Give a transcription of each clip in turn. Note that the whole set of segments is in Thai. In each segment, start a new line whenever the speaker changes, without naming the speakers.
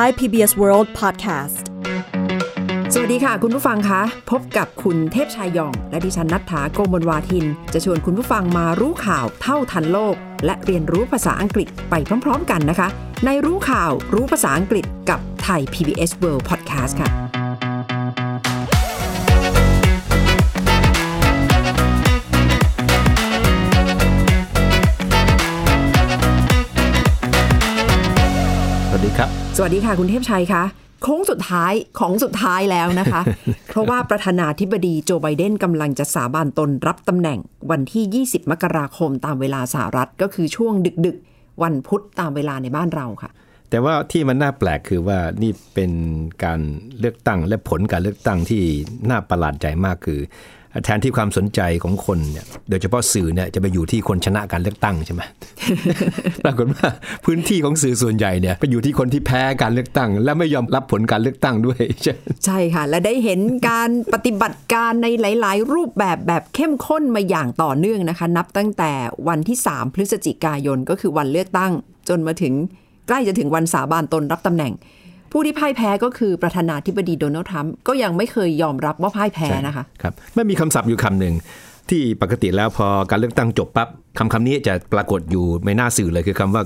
Thai PBS World Podcast
สวัสดีค่ะ คุณผู้ฟังคะ พบกับคุณเทพชายยอง และดิฉันนัฐถาโกมลวาทิน จะชวนคุณผู้ฟังมารู้ข่าวเท่าทันโลก และเรียนรู้ภาษาอังกฤษไปพร้อม ๆ กันนะคะ ในรู้ข่าวรู้ภาษาอังกฤษกับไทย PBS World Podcast ค่ะ
สดีครับ
สวัสดีค่ะ คุณเทพชัยคะโค้งสุดท้ายของสุดท้ายแล้วนะคะ เพราะว่าประธานาธิบดีโจไบเดนกำลังจะสาบานตนรับตำแหน่งวันที่ 20 มกราคมตามเวลาสหรัฐก็คือช่วงดึกๆ วันพุธตามเวลาในบ้านเราค่ะ
แต่ว่าที่มันน่าแปลกคือว่านี่เป็นการเลือกตั้งและผลการเลือกตั้งที่น่าประหลาดใจมากคือ แทนที่ความสนใจของคนเนี่ยโดยเฉพาะสื่อเนี่ยจะไปอยู่ที่คนชนะการเลือกตั้งใช่ไหมปรากฏว่าพื้นที่ของสื่อส่วนใหญ่เนี่ยไปอยู่ที่คนที่แพ้การเลือกตั้ง และไม่ยอมรับผลการเลือกตั้งด้วย ใช่
ใช่ค่ะ และได้เห็นการปฏิบัติการในหลาย ๆ รูปแบบแบบเข้มข้นมาอย่างต่อเนื่องนะคะ นับตั้งแต่วันที่ 3 พฤศจิกายนก็คือวันเลือกตั้ง จนมาถึงใกล้จะถึงวันสาบานตนรับตำแหน่ง ผู้ที่พ่ายแพ้ก็คือประธานาธิบดีโดนัลด์ทรัมป์ก็ยังไม่เคยยอมรับว่าพ่ายแพ้นะคะ
ครับไม่มีคำศัพท์อยู่คำหนึ่งที่ปกติแล้วพอการเลือกตั้งจบปั๊บคำคำนี้จะปรากฏอยู่ในหน้าสื่อเลยคือคำว่า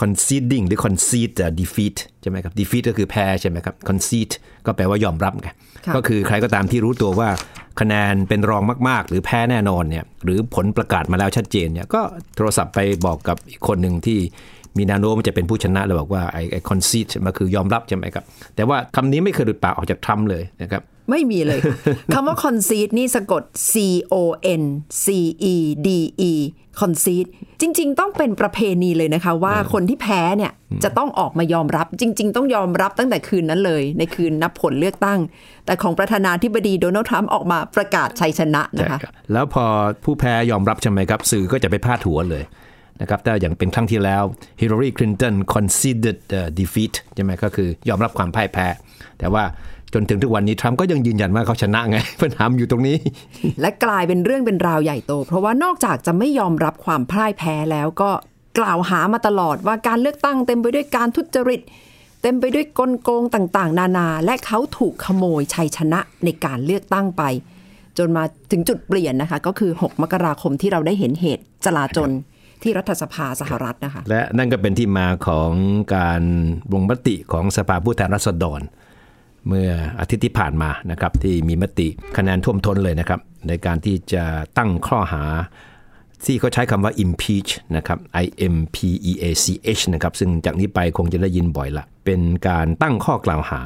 conceding หรือ concede defeat ใช่ไหมครับ defeat ก็คือแพ้ใช่ไหมครับ concede ก็แปลว่ายอมรับไง
ค่ะ
ก็คือใครก็ตามที่รู้ตัวว่าคะแนนเป็นรองมาก ๆ หรือแพ้แน่นอนเนี่ยหรือผลประกาศมาแล้วชัดเจนเนี่ยก็โทรศัพท์ไปบอกกับอีกคนหนึ่งที่ มีแนวโน้มจะเป็นผู้ชนะเลยบอกว่าไอ้ไอ้ concede มันคือยอมรับใช่ไหมครับ แต่ว่าคำนี้ไม่เคยหลุดปากออกจากทรัมป์เลยนะครับ
ไม่มีเลย คำว่า concede นี่สะกด C O N C E D E concede จริง ๆ ต้องเป็นประเพณีเลยนะคะ ว่าคนที่แพ้เนี่ยจะต้องออกมายอมรับ จริง ๆ ต้องยอมรับตั้งแต่คืนนั้นเลย ในคืนนับผลเลือกตั้ง แต่ของประธานาธิบดีโดนัลด์ทรัมป์ออกมาประกาศชัยชนะนะคะ
ใช่ครับแล้วพอผู้แพ้ยอมรับใช่ไหมครับ สื่อก็จะไปพาดหัวเลย นะครับแต่อย่างเป็นครั้งที่แล้วฮิลลารีคลินตัน conceded uh, defeat ใช่ไหมก็คือยอมรับความพ่ายแพ้ แต่ว่าจนถึงทุกวันนี้ทรัมป์ก็ยังยืนยันว่าเขาชนะไงปัญหาอยู่ตรงนี้
และกลายเป็นเรื่องเป็นราวใหญ่โต เพราะว่านอกจากจะไม่ยอมรับความพ่ายแพ้แล้วก็กล่าวหามาตลอดว่าการเลือกตั้งเต็มไปด้วยการทุจริต เต็มไปด้วยกลโกงต่างๆ นานา และเขาถูกขโมยชัยชนะในการเลือกตั้งไป จนมาถึงจุดเปลี่ยนนะคะ ก็คือ 6 มกราคมที่เราได้เห็นเหตุจลาจล ที่รัฐสภาสหรัฐนะคะ
และนั่นก็เป็นที่มาของการลงมติของสภาผู้แทนราษฎร เมื่ออาทิตย์ที่ผ่านมานะครับ ที่มีมติคะแนนท่วมท้นเลยนะครับ ในการที่จะตั้งข้อหาที่เขาใช้คำว่า impeach นะครับ I M P E A C H นะครับ ซึ่งจากนี้ไปคงจะได้ยินบ่อยละ เป็นการตั้งข้อกล่าวหา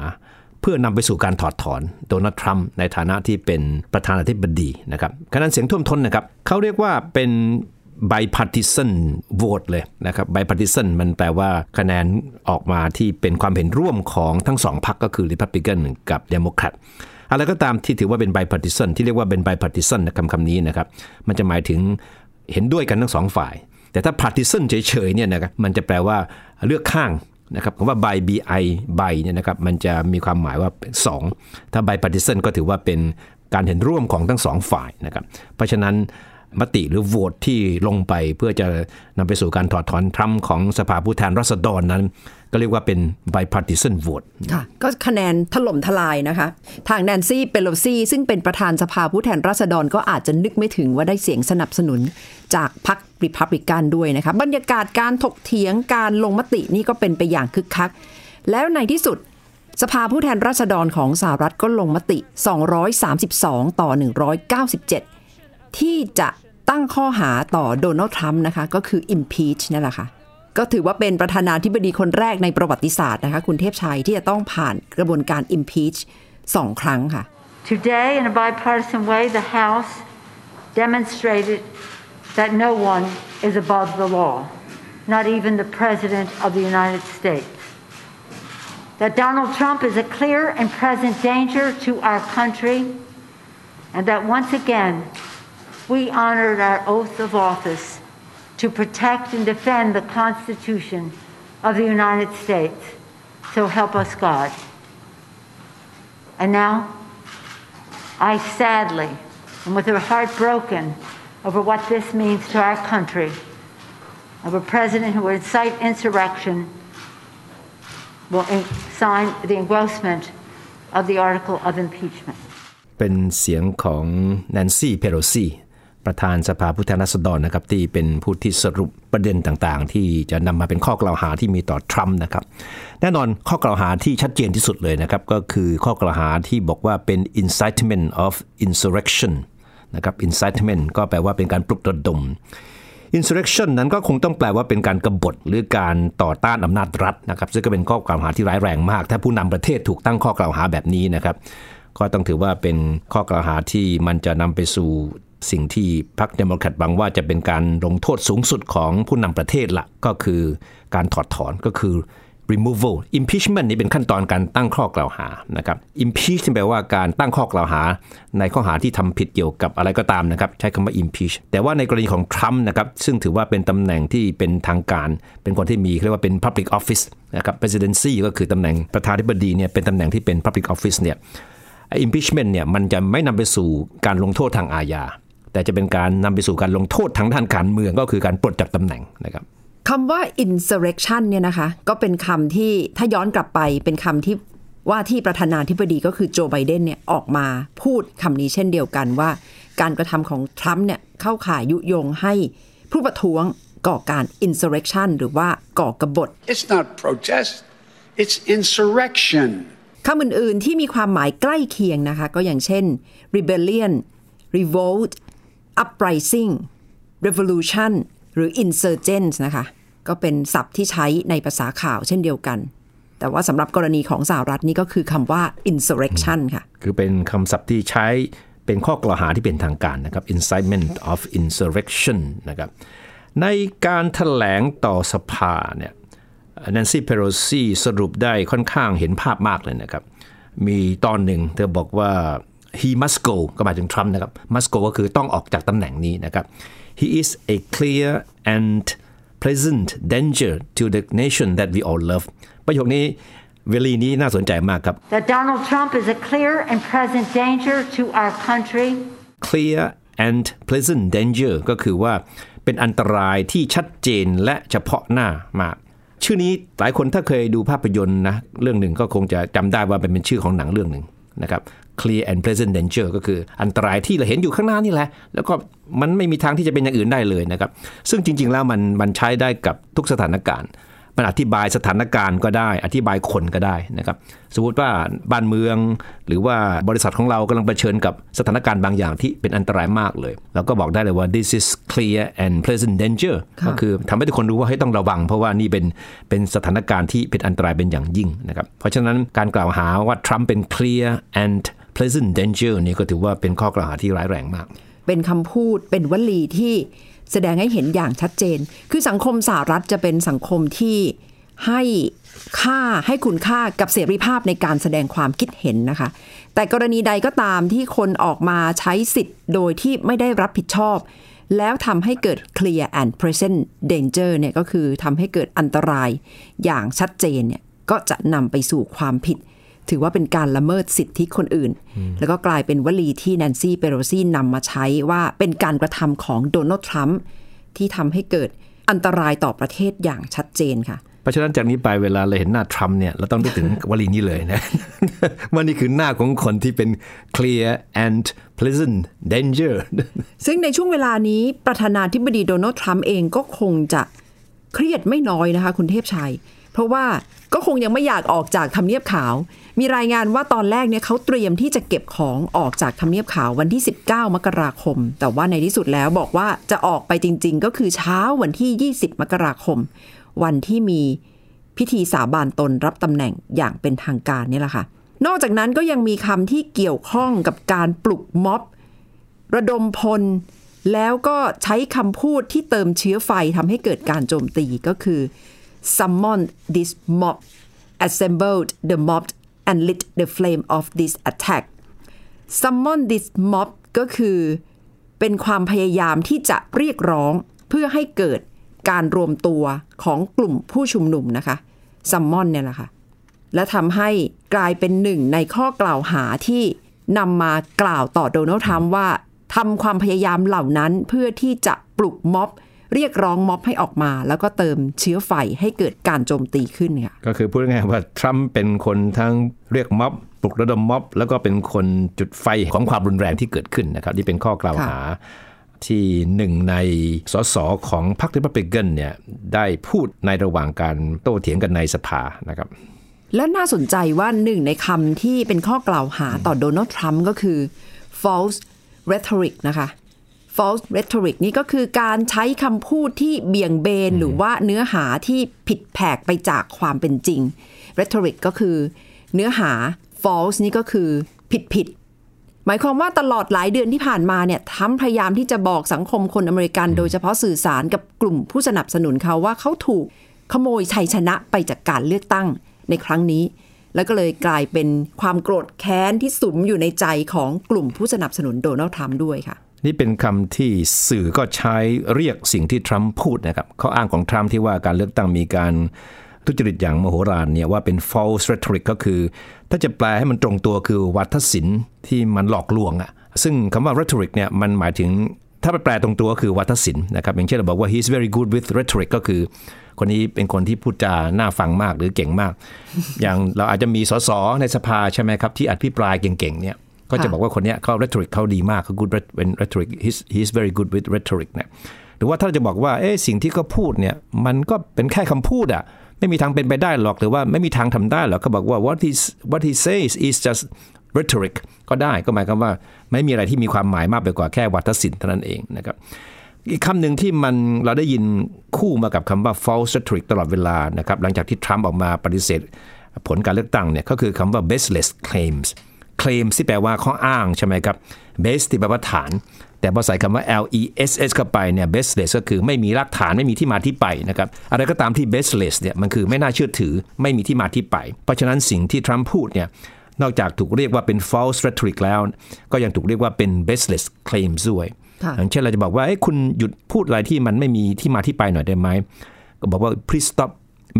เพื่อนำไปสู่การถอดถอนโดนัลด์ทรัมป์ในฐานะที่เป็นประธานาธิบดีนะครับคะแนนเสียงท่วมท้นนะครับ เขาเรียกว่าเป็น bipartisan vote เลยนะครับ bipartisan มันแปลว่าคะแนนออกมาที่เป็นความเห็นร่วมของทั้งสองพรรคก็คือ Republican กับ Democrat อะไรก็ตามที่ถือว่าเป็น bipartisan ที่เรียกว่าเป็น bipartisan นะคำคำนี้นะครับ มันจะหมายถึงเห็นด้วยกันทั้งสองฝ่าย แต่ถ้า partisan เฉยๆเนี่ยนะครับมันจะแปลว่าเลือกข้างนะครับคำว่า by bi by เนี่ยนะครับมันจะมีความหมายว่าสองถ้า bipartisan ก็ถือว่าเป็นการเห็นร่วมของทั้งสองฝ่ายนะครับ เพราะฉะนั้น มติหรือโหวตที่ลงไปเพื่อจะนำไปสู่การถอดถอนทรัมป์ของสภาผู้แทนราษฎรนั้น ก็เรียกว่าเป็น bipartisan vote
ค่ะก็คะแนนถล่มทลายนะคะ ทางแนนซี่เปโลซีซึ่งเป็นประธานสภาผู้แทนราษฎรก็อาจจะนึกไม่ถึงว่าได้เสียงสนับสนุนจากพรรคริพับลิกันด้วยนะคะบรรยากาศการถกเถียงการลงมตินี่ก็เป็นไปอย่างคึกคัก แล้วในที่สุดสภาผู้แทนราษฎรของสหรัฐก็ลงมติ 232 ต่อ 197 ที่จะตั้งข้อหาต่อโดนัลด์ทรัมป์นะคะ ก็คือ impeach นั่นแหละค่ะ ก็ถือว่าเป็นประธานาธิบดีคนแรกในประวัติศาสตร์นะคะ คุณเทพชัยที่จะต้องผ่านกระบวนการ impeach สองครั้งค่ะ
Today, in a bipartisan way, the House demonstrated that no one is above the law, not even the President of the United States. That Donald Trump is a clear and present danger to our country, and that once again, we honored our oath of office to protect and defend the Constitution of the United States. So help us God. And now, I sadly and with her heart broken over what this means to our country, of a president who will incite insurrection, will sign the engrossment of the article of impeachment.
เป็นเสียงของแนนซี่เพโลซี ประธานสภาผู้แทนราษฎรนะครับที่เป็นผู้ที่สรุปประเด็นต่างๆ ที่จะนำมาเป็นข้อกล่าวหาที่มีต่อทรัมป์นะครับ แน่นอนข้อกล่าวหาที่ชัดเจนที่สุดเลยนะครับ ก็คือข้อกล่าวหาที่บอกว่าเป็น incitement of insurrection นะครับ incitement ก็แปลว่าเป็นการปลุกระดม insurrection นั้นก็คงต้องแปลว่าเป็นการกบฏหรือการต่อต้านอำนาจรัฐนะครับซึ่งก็เป็นข้อกล่าวหาที่ร้ายแรงมาก ถ้าผู้นำประเทศถูกตั้งข้อกล่าวหาแบบนี้นะครับ ก็ต้องถือว่าเป็นข้อกล่าวหาที่มันจะนำไปสู่ สิ่งที่พรรคเดโมแครตหวังว่าจะเป็นการลงโทษสูงสุดของผู้นำประเทศละก็คือการถอดถอนก็คือ removal impeachment นี่เป็นขั้นตอนการตั้งข้อกล่าวหานะครับ impeach แปลว่าการตั้งข้อกล่าวหา ในข้อหาที่ทำผิดเกี่ยวกับอะไรก็ตามนะครับ ใช้คำว่า impeach แต่ว่าในกรณีของทรัมป์นะครับ ซึ่งถือว่าเป็นตำแหน่งที่เป็นทางการ เป็นคนที่มีเรียกว่าเป็น public office นะครับ presidency ก็คือตำแหน่งประธานาธิบดีเนี่ยเป็นตำแหน่งที่เป็น public office เนี่ย impeachment เนี่ยมันจะไม่นำไปสู่การลงโทษทางอาญา แต่จะเป็นการนำไปสู่การลงโทษทางด้านการเมืองก็คือการปลดจากตำแหน่งนะครับ
คำว่า insurrection เนี่ยนะคะ ก็เป็นคำที่ถ้าย้อนกลับไปเป็นคำที่ว่าที่ประธานาธิบดีก็คือโจไบเดนเนี่ยออกมาพูดคำนี้เช่นเดียวกันว่า การกระทำของทรัมป์เนี่ยเข้าข่ายยุยงให้ผู้ประท้วงก่อการ insurrection หรือว่าก่อกบฏ
It's not protest, it's insurrection.
คำอื่นๆที่มีความหมายใกล้เคียงนะคะ ก็อย่างเช่น rebellion revolt uprising revolution หรือ insurgents นะคะ ก็เป็นศัพท์ที่ใช้ในภาษาข่าวเช่นเดียวกัน แต่ว่าสำหรับกรณีของสหรัฐนี่ก็คือคำว่า insurrection ค่ะ
คือเป็นคำศัพท์ที่ใช้เป็นข้อกล่าวหาที่เป็นทางการนะครับ incitement of insurrection นะครับในการถแถลงต่อสภาเนี่ยแนนซี่เพโรซีสรุปได้ค่อนข้างเห็นภาพมากเลยนะครับ มีตอนหนึ่งเธอบอกว่า he must go ก็หมายถึงทรัมป์นะครับ must go ก็คือต้องออกจากตำแหน่งนี้นะครับ he is a clear and present danger to the nation that we all love ประโยคนี้เวลีนี้น่าสนใจมากครับ
That Donald Trump is a clear and present danger to our country
clear and pleasant danger ก็คือว่าเป็นอันตรายที่ชัดเจนและเฉพาะหน้ามากชื่อนี้หลายคนถ้าเคยดูภาพยนตร์นะเรื่องหนึ่งก็คงจะจำได้ว่าเป็นชื่อของหนังเรื่องหนึ่งนะครับ clear and pleasant danger ก็คืออันตรายที่เราเห็นอยู่ข้างหน้านี่แหละ แล้วก็มันไม่มีทางที่จะเป็นอย่างอื่นได้เลยนะครับ ซึ่งจริง ๆ แล้วมันมันใช้ได้กับทุกสถานการณ์ มันอธิบายสถานการณ์ก็ได้ อธิบายคนก็ได้นะครับ สมมติว่าบ้านเมือง หรือว่าบริษัทของเรากำลังเผชิญกับสถานการณ์บางอย่างที่เป็นอันตรายมากเลย เราก็บอกได้เลยว่า this is clear and pleasant danger ก็คือทำให้ทุกคนรู้ว่าให้ต้องระวัง เพราะว่านี่เป็นเป็นสถานการณ์ที่เป็นอันตรายเป็นอย่างยิ่งนะครับ เพราะฉะนั้นการกล่าวหาว่าทรัมป์เป็น clear and pleasant danger นี่ก็ถือว่าเป็นข้อกล่าวหาที่ร้ายแรงมาก
เป็นคำพูดเป็นวลีที่แสดงให้เห็นอย่างชัดเจน คือสังคมสหรัฐจะเป็นสังคมที่ให้ค่าให้คุณค่ากับเสรีภาพในการแสดงความคิดเห็นนะคะ แต่กรณีใดก็ตามที่คนออกมาใช้สิทธิ์โดยที่ไม่ได้รับผิดชอบ แล้วทำให้เกิด clear and present danger เนี่ยก็คือทำให้เกิดอันตรายอย่างชัดเจนเนี่ยก็จะนำไปสู่ความผิด ถือว่าเป็นการละเมิดสิทธิคนอื่น แล้วก็กลายเป็นวลีที่แนนซี่เปโรซี่นำมาใช้ว่าเป็นการกระทำของโดนัลด์ทรัมป์ที่ทำให้เกิดอันตรายต่อประเทศอย่างชัดเจนค่ะ
เพราะฉะนั้นจากนี้ไปเวลาเราเห็นหน้าทรัมป์เนี่ยเราต้องนึกถึงวลีนี้เลยนะว่านี่คือหน้าของคนที่เป็น clear and pleasant danger
ซึ่งในช่วงเวลานี้ประธานาธิบดีโดนัลด์ทรัมป์เองก็คงจะเครียดไม่น้อยนะคะ คุณเทพชัย เพราะว่าก็คงยังไม่อยากออกจากทำเนียบขาว มีรายงานว่าตอนแรกเนี่ยเขาเตรียมที่จะเก็บของออกจากทำเนียบขาววันที่ 19 มกราคม แต่ว่าในที่สุดแล้วบอกว่าจะออกไปจริง ๆ ก็คือเช้าวันที่ 20 มกราคม วันที่มีพิธีสาบานตนรับตำแหน่งอย่างเป็นทางการนี่แหละค่ะ นอกจากนั้นก็ยังมีคำที่เกี่ยวข้องกับการปลุกม็อบ ระดมพล แล้วก็ใช้คำพูดที่เติมเชื้อไฟทำให้เกิดการโจมตีก็คือ summon this mob assembled the mob and lit the flame of this attack summon this mob ก็คือเป็นความพยายามที่จะเรียกร้องเพื่อให้เกิดการรวมตัวของกลุ่มผู้ชุมนุมนะคะ summon เนี่ยแหละค่ะ และทำให้กลายเป็นหนึ่งในข้อกล่าวหาที่นำมากล่าวต่อโดนัลด์ทรัมป์ว่าทำความพยายามเหล่านั้นเพื่อที่จะปลุกม็อบ เรียกร้องม็อบให้ออกมา แล้วก็เติมเชื้อไฟให้เกิดการโจมตีขึ้นค่ะ
ก็คือพูดง่ายๆว่าทรัมป์เป็นคนทั้งเรียกม็อบปลุกระดมม็อบ แล้วก็เป็นคนจุดไฟของความรุนแรงที่เกิดขึ้นนะครับนี่เป็นข้อกล่าวหาที่หนึ่งในสสของพรรคริพับลิกันเนี่ยได้พูดในระหว่างการโต้เถียงกันในสภานะครับ
และน่าสนใจว่าหนึ่งในคำที่เป็นข้อกล่าวหาต่อโดนัลด์ทรัมป์ก็คือ false rhetoric นะคะ false rhetoric นี่ก็คือการใช้คำพูดที่เบี่ยงเบนหรือว่าเนื้อหาที่ผิดแผกไปจากความเป็นจริง rhetoric ก็คือ เนื้อหา false นี่ก็คือผิดผิดหมายความว่าตลอดหลายเดือนที่ผ่านมาเนี่ยทรัมป์พยายามที่จะบอกสังคมคนอเมริกัน โดยเฉพาะสื่อสารกับกลุ่มผู้สนับสนุนเขาว่าเขาถูกขโมยชัยชนะไปจากการเลือกตั้งในครั้งนี้ แล้วก็เลยกลายเป็นความโกรธแค้นที่สุมอยู่ในใจของกลุ่มผู้สนับสนุนโดนัลด์ทรัมป์ด้วยค่ะ
นี่เป็นคำที่สื่อก็ใช้เรียกสิ่งที่ทรัมป์พูดนะครับข้ออ้างของทรัมป์ที่ว่าการเลือกตั้งมีการทุจริตอย่างมโหฬารเนี่ยว่าเป็น false rhetoric ก็คือ ถ้าจะแปลให้มันตรงตัวคือวัฒศิลป์ที่มันหลอกลวงอะ่ะซึ่งคำว่า rhetoric เนี่ยมันหมายถึงถ้าไปแปลตรงตัวก็คือวัฒศิลป์นะครับอย่างเช่นเราบอกว่า he's very good with rhetoric ก็คือ คนนี้เป็นคนที่พูดจาน่าฟังมากหรือเก่งมาก อย่างเราอาจจะมีสสในสภาใช่ไหมครับที่อภิปรายเก่งๆเนี่ย ก็จะบอกว่าคนเนี้ยเขา rhetoric เขาดีมากเขา good rhet- เป็น rhetoric he's he's very good with rhetoric เนี่ยหรือว่าถ้าจะบอกว่าเอ๊ะสิ่งที่เขาพูดเนี่ยมันก็เป็นแค่คำพูดอะไม่มีทางเป็นไปได้หรอกหรือว่าไม่มีทางทำได้หรอกก็บอกว่า what he what he says is just rhetoric ก็ได้ก็หมายความว่าไม่มีอะไรที่มีความหมายมากไปกว่าแค่วัฒศิลป์เท่านั้นเองนะครับอีกคำหนึ่งที่มันเราได้ยินคู่มากับคำว่า false rhetoric ตลอดเวลานะครับหลังจากที่ทรัมป์ออกมาปฏิเสธ ผลการเลือกตั้งเนี่ยก็คือคำว่า baseless claims claims ที่แปลว่าข้ออ้างใช่ไหมครับ base ที่แปลว่าฐาน แต่พอใส่คำว่า L E S S เข้าไปเนี่ย baseless ก็คือไม่มีรากฐานไม่มีที่มาที่ไปนะครับ อะไรก็ตามที่ baseless เนี่ยมันคือไม่น่าเชื่อถือไม่มีที่มาที่ไป เพราะฉะนั้นสิ่งที่ทรัมป์พูดเนี่ยนอกจากถูกเรียกว่าเป็น false rhetoric แล้ว ก็ยังถูกเรียกว่าเป็น baseless claims ด้วย
ค่ะ
อย่างเช่นเราจะบอกว่าเอ้ยคุณหยุดพูดอะไรที่มันไม่มีที่มาที่ไปหน่อยได้ไหมก็บอกว่า please stop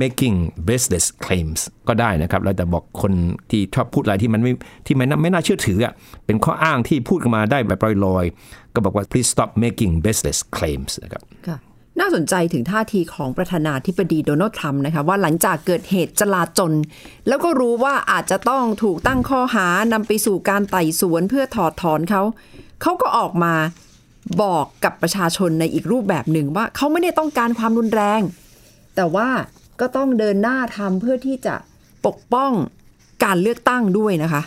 making baseless claims ก็ได้นะครับเราจะบอกคนที่ชอบพูดอะไรที่มันไม่ที่ไม่น่าไม่น่าเชื่อถืออะเป็นข้ออ้างที่พูดกันมาได้แบบลอยๆ ก็บอกว่า please stop making baseless claims นะครับ
น่าสนใจถึงท่าทีของประธานาธิบดีโดนัลด์ทรัมป์นะคะว่าหลังจากเกิดเหตุจลาจลแล้วก็รู้ว่าอาจจะต้องถูกตั้งข้อหานำไปสู่การไต่สวนเพื่อถอดถอนเขา เขาก็ออกมาบอกกับประชาชนในอีกรูปแบบหนึ่งว่าเขาไม่ได้ต้องการความรุนแรง แต่ว่า ก็ต้องเดินหน้าทำเพื่อที่จะปกป้องการเลือกตั้งด้วยนะคะ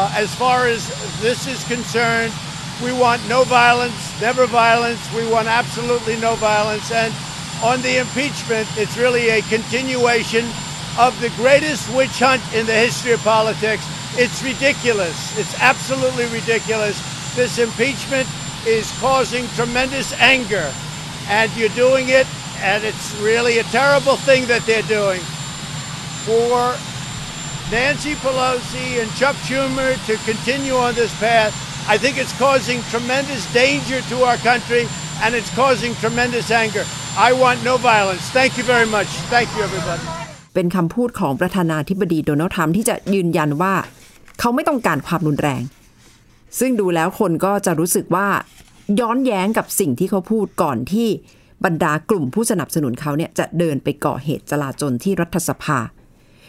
Uh, as far as this is concerned, we want no violence, never violence. We want absolutely no violence. And on the impeachment, it's really a continuation of the greatest witch hunt in the history of politics. It's ridiculous. It's absolutely ridiculous. This impeachment is causing tremendous anger. And you're doing it, and it's really a terrible thing that they're doing. For Nancy Pelosi and Chuck Schumer to continue on this path, I think it's causing tremendous danger to our country and it's causing tremendous anger. I want no violence. Thank you very much. Thank you, everybody.
เป็นคำพูดของประธานาธิบดีโดนัลด์ทรัมป์ที่จะยืนยันว่า เขาไม่ต้องการความรุนแรง ซึ่งดูแล้วคนก็จะรู้สึกว่าย้อนแย้งกับสิ่งที่เขาพูดก่อนที่ บรรดากลุ่มผู้สนับสนุนเขาเนี่ยจะเดินไปก่อเหตุจลาจลที่รัฐสภา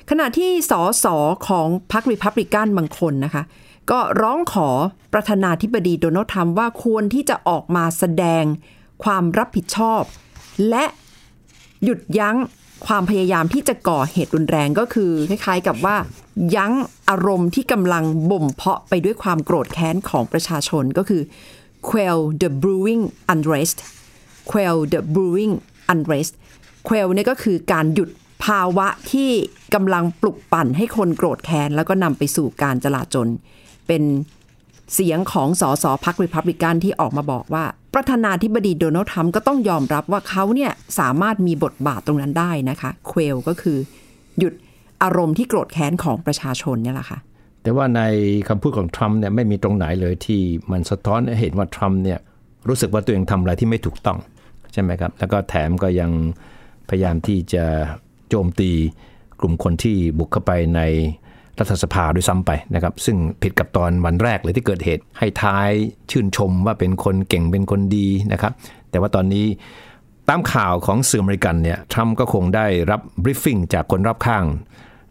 ขณะที่สสของพรรคริพับลิกันบางคนนะคะ ก็ร้องขอประธานาธิบดีโดนัลด์ทรัมป์ว่าควรที่จะออกมาแสดงความรับผิดชอบ และหยุดยั้งความพยายามที่จะก่อเหตุรุนแรงก็คือคล้ายๆกับว่า ยั้งอารมณ์ที่กำลังบ่มเพาะไปด้วยความโกรธแค้นของประชาชนก็คือ quell the brewing unrest quell the brewing unrest quell เนี่ยก็คือการหยุดภาวะที่กำลังปลุกปั่นให้คนโกรธแค้น แล้วก็นำไปสู่การจลาจล เป็นเสียงของสสพักริพับลิกันที่ออกมาบอกว่า ประธานาธิบดีโดนัลด์ทรัมป์ก็ต้องยอมรับว่าเขาเนี่ยสามารถมีบทบาทตรงนั้นได้นะคะ เควลก็คือหยุดอารมณ์ที่โกรธแค้นของประชาชนเนี่ยแหละค่ะ
แต่ว่าในคำพูดของทรัมป์เนี่ยไม่มีตรงไหนเลยที่มันสะท้อนเห็นว่าทรัมป์เนี่ย รู้สึกว่าตัวเองทำอะไรที่ไม่ถูกต้องใช่ไหมครับ แล้วก็แถมก็ยังพยายามที่จะโจมตีกลุ่มคนที่บุกเข้าไปในรัฐสภาด้วยซ้ำไปนะครับ ซึ่งผิดกับตอนวันแรกเลยที่เกิดเหตุให้ท้ายชื่นชมว่าเป็นคนเก่งเป็นคนดีนะครับ แต่ว่าตอนนี้ตามข่าวของสื่ออเมริกันเนี่ยทรัมป์ก็คงได้รับ briefing จากคนรอบข้าง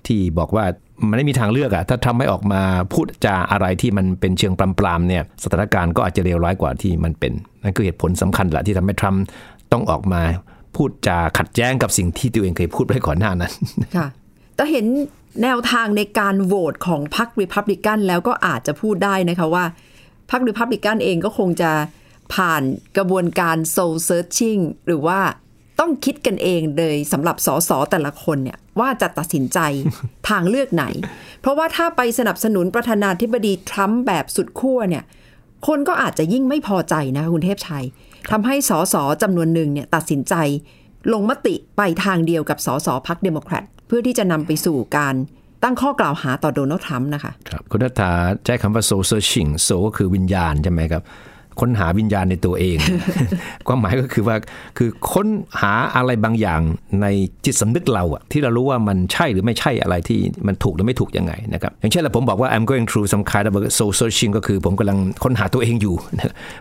ที่บอกว่า มันไม่มีทางเลือกอะถ้าทำไม่ออกมาพูดจาอะไรที่มันเป็นเชิงปรามๆเนี่ยสถานการณ์ก็อาจจะเลวร้ายกว่าที่มันเป็น นั่นคือเหตุผลสำคัญแหละที่ทำให้ทรัมป์ต้องออกมาพูดจาขัดแย้งกับสิ่งที่ตัวเองเคยพูดไว้ก่อนหน้านั้น
ค่ะแต่เห็นแนวทางในการโหวตของพรรคริพับลิกันแล้วก็อาจจะพูดได้นะคะว่าพรรคริพับลิกันเองก็คงจะผ่านกระบวนการ soul searching หรือว่า ต้องคิดกันเองเลยสำหรับสสแต่ละคนเนี่ยว่าจะตัดสินใจทางเลือกไหน เพราะว่าถ้าไปสนับสนุนประธานาธิบดีทรัมป์แบบสุดขั้วเนี่ย คนก็อาจจะยิ่งไม่พอใจนะคะคุณเทพชัยทำให้สสจำนวนหนึ่งเนี่ยตัดสินใจ ลงมติไปทางเดียวกับสสพรรคเดโมแครตเพื่อที่จะนำไปสู่การตั้งข้อกล่าวหาต่อโดนัลด์ทรัมป์นะคะ
ครับ คุณนัทธาใช้คำว่า soul searching soul ก็คือวิญญาณใช่ไหมครับ ค้นหาวิญญาณในตัวเอง ความหมายก็คือว่าคือค้นหาอะไรบางอย่างในจิตสำนึกเราอะที่เรารู้ว่ามันใช่หรือไม่ใช่อะไรที่มันถูกหรือไม่ถูกยังไงนะครับอย่างเช่นแล้วผมบอกว่า I'm going through some kind of soul searching ก็คือผมกำลังค้นหาตัวเองอยู่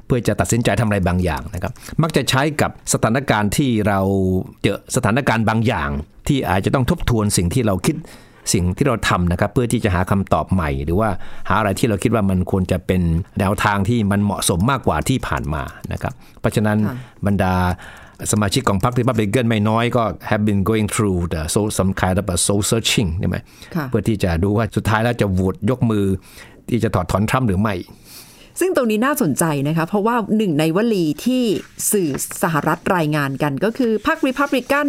เพื่อจะตัดสินใจทำอะไรบางอย่างนะครับมักจะใช้กับสถานการณ์ที่เราเจอสถานการณ์บางอย่าง ที่อาจจะต้องทบทวนสิ่งที่เราคิด สิ่งที่เราทำนะครับเพื่อที่จะหาคำตอบใหม่ หรือว่าหาอะไรที่เราคิดว่ามันควรจะเป็นแนวทางที่มันเหมาะสมมากกว่าที่ผ่านมานะครับเพราะฉะนั้น
ค่ะ
บรรดาสมาชิกของพรรคริพับลิกันไม่น้อยก็ have been going through the soul some kind of a soul searching ใช่ไหม
ค่ะ
เพื่อที่จะดูว่าสุดท้ายแล้วจะโหวตยกมือ ที่จะถอดถอนทรัมป์หรือไม่
ซึ่งตรงนี้น่าสนใจนะคะ เพราะว่าหนึ่งในวลีที่สื่อสหรัฐรายงานกันก็คือพรรคริพับลิกัน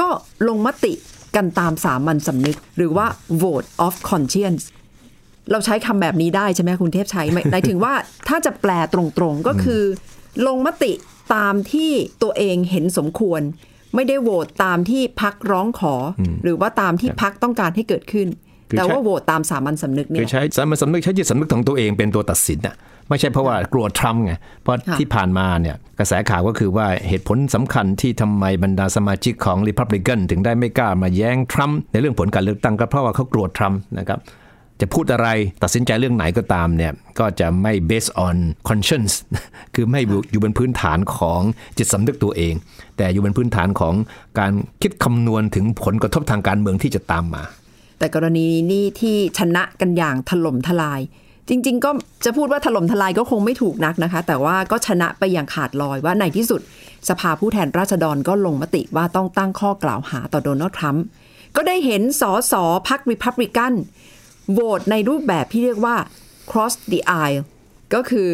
ก็ลงมติ กันตามสามัญสำนึก หรือว่า vote of conscience เราใช้คำแบบนี้ได้ใช่ไหมคุณเทพชัยหมายหมายถึงว่าถ้าจะแปลตรงๆก็คือ ลงมติตามที่ตัวเองเห็นสมควร ไม่ได้โหวตตามที่พักร้องขออหรือว่าตามที่พักต้องการให้เกิดขึ้น
คือ
แต่
ใช้
ว่าโหวตตามสามัญสำนึกเนี่
คื
ย
อใช้สามัญสำนึกใช้จิตสำนึกของตัวเองเป็นตัวตัดสินน่ะ ไม่ใช่เพราะว่ากลัวทรัมป์ไงเพราะ
ค่ะ
ที่ผ่านมาเนี่ยกระแสข่าวก็คือว่าเหตุผลสำคัญที่ทำไมบรรดาสมาชิกของริพับลิกันถึงได้ไม่กล้ามาแย้งทรัมป์ในเรื่องผลการเลือกตั้งก็เพราะว่าเขากลัวทรัมป์นะครับจะพูดอะไรตัดสินใจเรื่องไหนก็ตามเนี่ยก็จะไม่ based on conscience คือไม่อยู่อยู่บนพื้นฐานของจิตสำนึกตัวเอง แต่อยู่บนพื้นฐานของการคิดคำนวณถึงผลกระทบทางการเมืองที่จะตามมา
แต่กรณีนี้ที่ชนะกันอย่างถล่มทลาย จริง ๆ ก็จะพูดว่าถล่มทลายก็คงไม่ถูกนักนะคะ แต่ว่าก็ชนะไปอย่างขาดลอยว่าในที่สุด สภาผู้แทนราษฎรก็ลงมติว่าต้องตั้งข้อกล่าวหาต่อโดนัลด์ทรัมป์ก็ได้เห็นสอสอพรรคริพับลิกันโหวตในรูปแบบที่เรียกว่า cross the aisle ก็คือ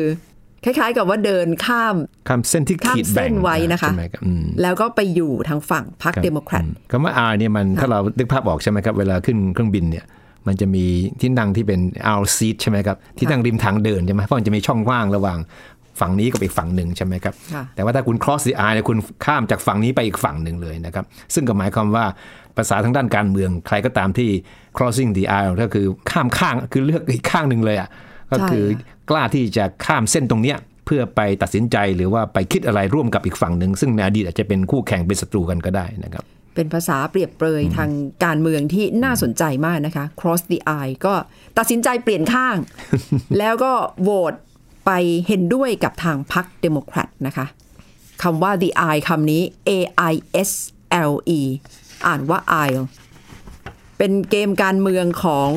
คล้ายๆกับว่าเดินข้าม
ข้ามเส้นที่
ข้าม
ขีดแบ่ง
เส้นไว้นะคะ
ใช่ไหมครับอืม
แล้วก็ไปอยู่ทางฝั่งพรรคเดโมแครต
อืมคำว่า R เนี่ยมันถ้าเรานึกภาพออกใช่ไหมครับ เวลาขึ้นเครื่องบินเนี่ย มันจะมีที่นั่งที่เป็น aisle seat ใช่ไหมครับ ที่นั่งริมทางเดินใช่ไหมเพราะมันจะมีช่องว่างระหว่างฝั่งนี้กับอีกฝั่งหนึ่งใช่ไหมครับ
ค่ะ
แต่ว่าถ้าคุณ cross the aisle เนี่ยคุณข้ามจากฝั่งนี้ไปอีกฝั่งหนึ่งเลยนะครับ ซึ่งก็หมายความว่าภาษาทางด้านการเมืองใครก็ตามที่ crossing the aisle ก็คือข้ามข้างคือเลือกอีกข้างหนึ่งเลยอะก็คือกล้าที่จะข้ามเส้นตรงเนี้ยเพื่อไปตัดสินใจหรือว่าไปคิดอะไรร่วมกับอีกฝั่งหนึ่งซึ่งในอดีตอาจจะเป็นคู่แข่งเป็นศัตรูกันก็ได้นะครับ
เป็นภาษาเปรียบเปรยทางการเมืองที่น่าสนใจมากนะคะ cross the eye ก็ตัดสินใจเปลี่ยนข้าง แล้วก็โหวตไปเห็นด้วยกับทางพรรคเดโมแครตนะคะคำว่า the eye คำนี้ A I S L E อ่านว่า aisle เป็นเกมการเมืองของ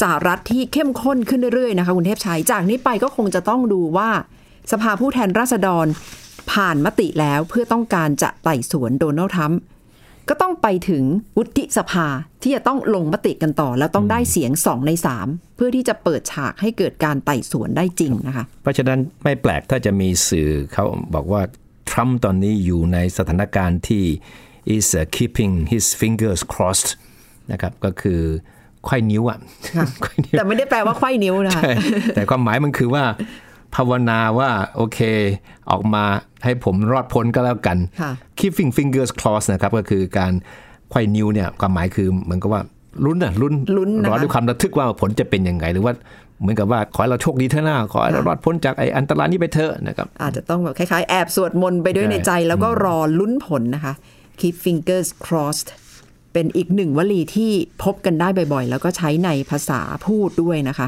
สหรัฐที่เข้มข้นขึ้นเรื่อยๆนะคะคุณเทพชัย จากนี้ไปก็คงจะต้องดูว่า สภาผู้แทนราษฎรผ่านมติแล้วเพื่อต้องการจะไต่สวนโดนัลด์ทรัมป์ ก็ต้องไปถึงวุฒิสภาที่จะต้องลงมติกันต่อ แล้วต้องได้เสียงสองในสามเพื่อที่จะเปิดฉากให้เกิดการไต่สวนได้จริงนะคะ
เพราะฉะนั้นไม่แปลกถ้าจะมีสื่อเขาบอกว่า ทรัมป์ตอนนี้อยู่ในสถานการณ์ที่ is uh, keeping his fingers crossed นะครับก็คือไขว้นิ้วอะไขว้นิ้ว
แต่ไม่ได้แปลว่าไขว้นิ้วนะคะ
ใช่แต่ความหมายมันคือว่า ภาวนาว่าโอเค ออกมาให้ผมรอดพ้นก็แล้วกัน
ค่ะ
keeping fingers crossed นะครับ ก็คือการไขว้นิ้วเนี่ยความหมายคือเหมือนกับว่าลุ้นอะลุ้น
ลุ้นนะคะ
รอด้วยความระทึกว่าผลจะเป็นยังไงหรือว่าเหมือนกับว่าขอให้เราโชคดีเถอะนะขอให้เรารอดพ้นจากไอ้อันตรายนี้ไปเถอะนะครับ
อาจจะต้องแบบคล้ายๆ แอบสวดมนต์ไปด้วย
ใช่
ในใจ แล้วก็รอลุ้นผลนะคะ keep fingers crossed เป็นอีกหนึ่งวลีที่พบกันได้บ่อยๆ แล้วก็ใช้ในภาษาพูดด้วยนะคะ